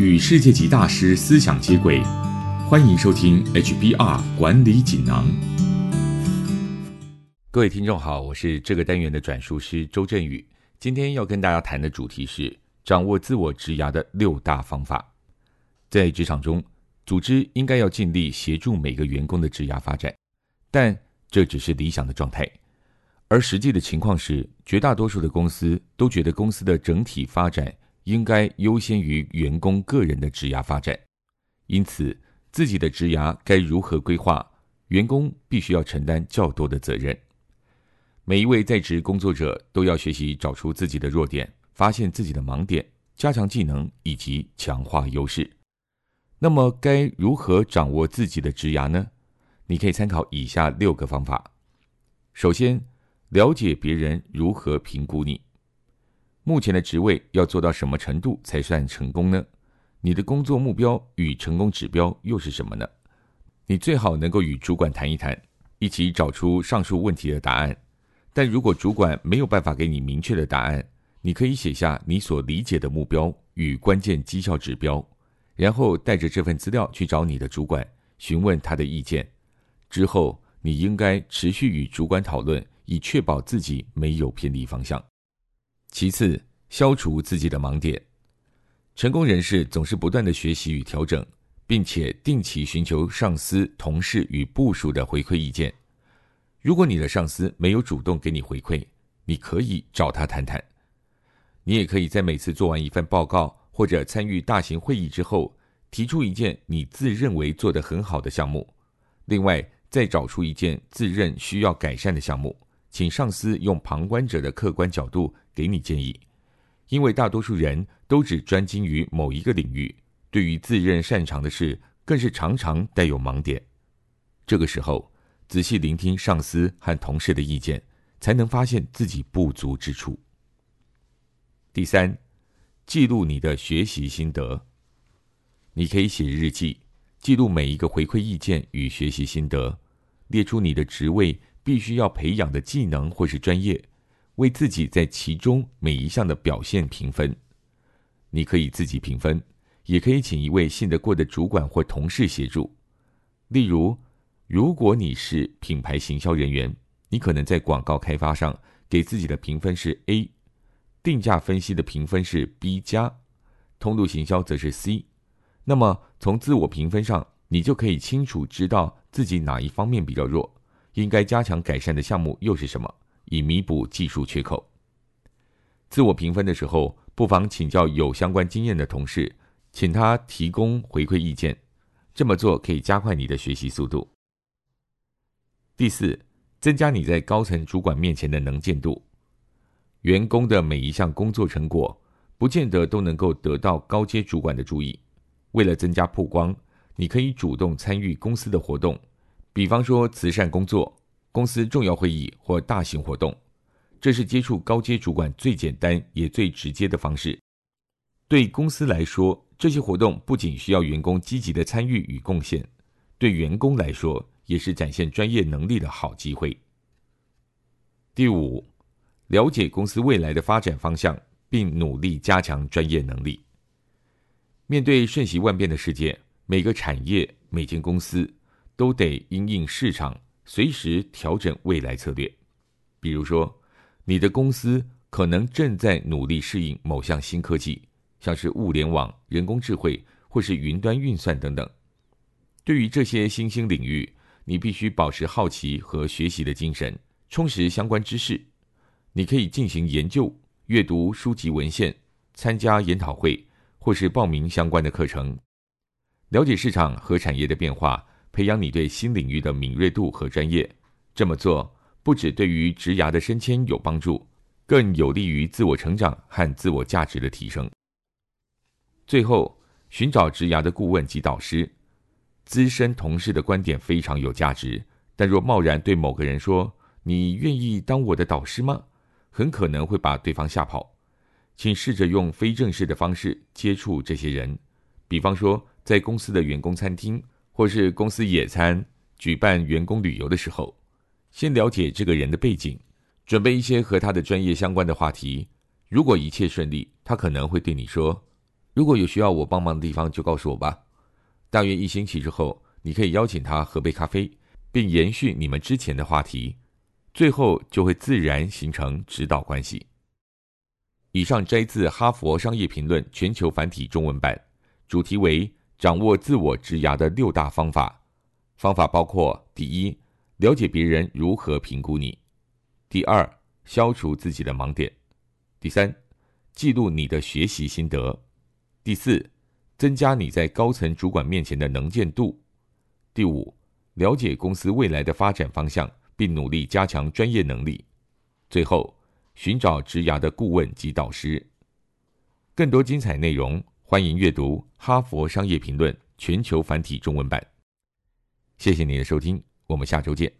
与世界级大师思想接轨，欢迎收听 HBR 管理锦囊。各位听众好，我是这个单元的转述师周振宇。今天要跟大家谈的主题是掌握自我职涯的六大方法。在职场中，组织应该要尽力协助每个员工的职涯发展，但这只是理想的状态。而实际的情况是，绝大多数的公司都觉得公司的整体发展应该优先于员工个人的职涯发展，因此自己的职涯该如何规划，员工必须要承担较多的责任。每一位在职工作者都要学习找出自己的弱点，发现自己的盲点，加强技能以及强化优势。那么该如何掌握自己的职涯呢？你可以参考以下六个方法。首先。了解别人如何评估你，目前的职位要做到什么程度才算成功呢？你的工作目标与成功指标又是什么呢？你最好能够与主管谈一谈，一起找出上述问题的答案。但如果主管没有办法给你明确的答案，你可以写下你所理解的目标与关键绩效指标，然后带着这份资料去找你的主管询问他的意见。之后，你应该持续与主管讨论。以确保自己没有偏离方向。其次，消除自己的盲点。成功人士总是不断的学习与调整，并且定期寻求上司、同事与部属的回馈意见。如果你的上司没有主动给你回馈，你可以找他谈谈。你也可以在每次做完一份报告或者参与大型会议之后，提出一件你自认为做得很好的项目。另外，再找出一件自认需要改善的项目。请上司用旁观者的客观角度给你建议，因为大多数人都只专精于某一个领域，对于自认擅长的事，更是常常带有盲点。这个时候，仔细聆听上司和同事的意见，才能发现自己不足之处。第三，记录你的学习心得。你可以写日记，记录每一个回馈意见与学习心得，列出你的职位。必须要培养的技能或是专业，为自己在其中每一项的表现评分。你可以自己评分，也可以请一位信得过的主管或同事协助。例如，如果你是品牌行销人员，你可能在广告开发上给自己的评分是 A，定价分析的评分是 B 加，通路行销则是 C。那么从自我评分上，你就可以清楚知道自己哪一方面比较弱。应该加强改善的项目又是什么？以弥补技术缺口。自我评分的时候，不妨请教有相关经验的同事，请他提供回馈意见。这么做可以加快你的学习速度。第四，增加你在高层主管面前的能见度。员工的每一项工作成果，不见得都能够得到高阶主管的注意。为了增加曝光，你可以主动参与公司的活动。比方说慈善工作、公司重要会议或大型活动，这是接触高阶主管最简单也最直接的方式。对公司来说，这些活动不仅需要员工积极的参与与贡献，对员工来说也是展现专业能力的好机会。第五，了解公司未来的发展方向，并努力加强专业能力。面对瞬息万变的世界，每个产业、每间公司。都得因应市场，随时调整未来策略。比如说，你的公司可能正在努力适应某项新科技，像是物联网、人工智慧或是云端运算等等。对于这些新兴领域，你必须保持好奇和学习的精神，充实相关知识。你可以进行研究、阅读书籍文献、参加研讨会，或是报名相关的课程，了解市场和产业的变化。培养你对新领域的敏锐度和专业，这么做不只对于职涯的升迁有帮助，更有利于自我成长和自我价值的提升。最后，寻找职涯的顾问及导师，资深同事的观点非常有价值，但若贸然对某个人说“你愿意当我的导师吗”，很可能会把对方吓跑。请试着用非正式的方式接触这些人，比方说在公司的员工餐厅。或是公司野餐、举办员工旅游的时候，先了解这个人的背景，准备一些和他的专业相关的话题。如果一切顺利，他可能会对你说：“如果有需要我帮忙的地方，就告诉我吧。大约一星期之后，你可以邀请他喝杯咖啡，并延续你们之前的话题，最后就会自然形成指导关系。以上摘自《哈佛商业评论》全球繁体中文版，主题为“掌握自我职涯的六大方法”。方法包括：第一，了解别人如何评估你；第二，消除自己的盲点；第三，记录你的学习心得；第四，增加你在高层主管面前的能见度；第五，了解公司未来的发展方向，并努力加强专业能力；最后，寻找职涯的顾问及导师。更多精彩内容，欢迎阅读《哈佛商业评论》全球繁体中文版。谢谢您的收听，我们下周见。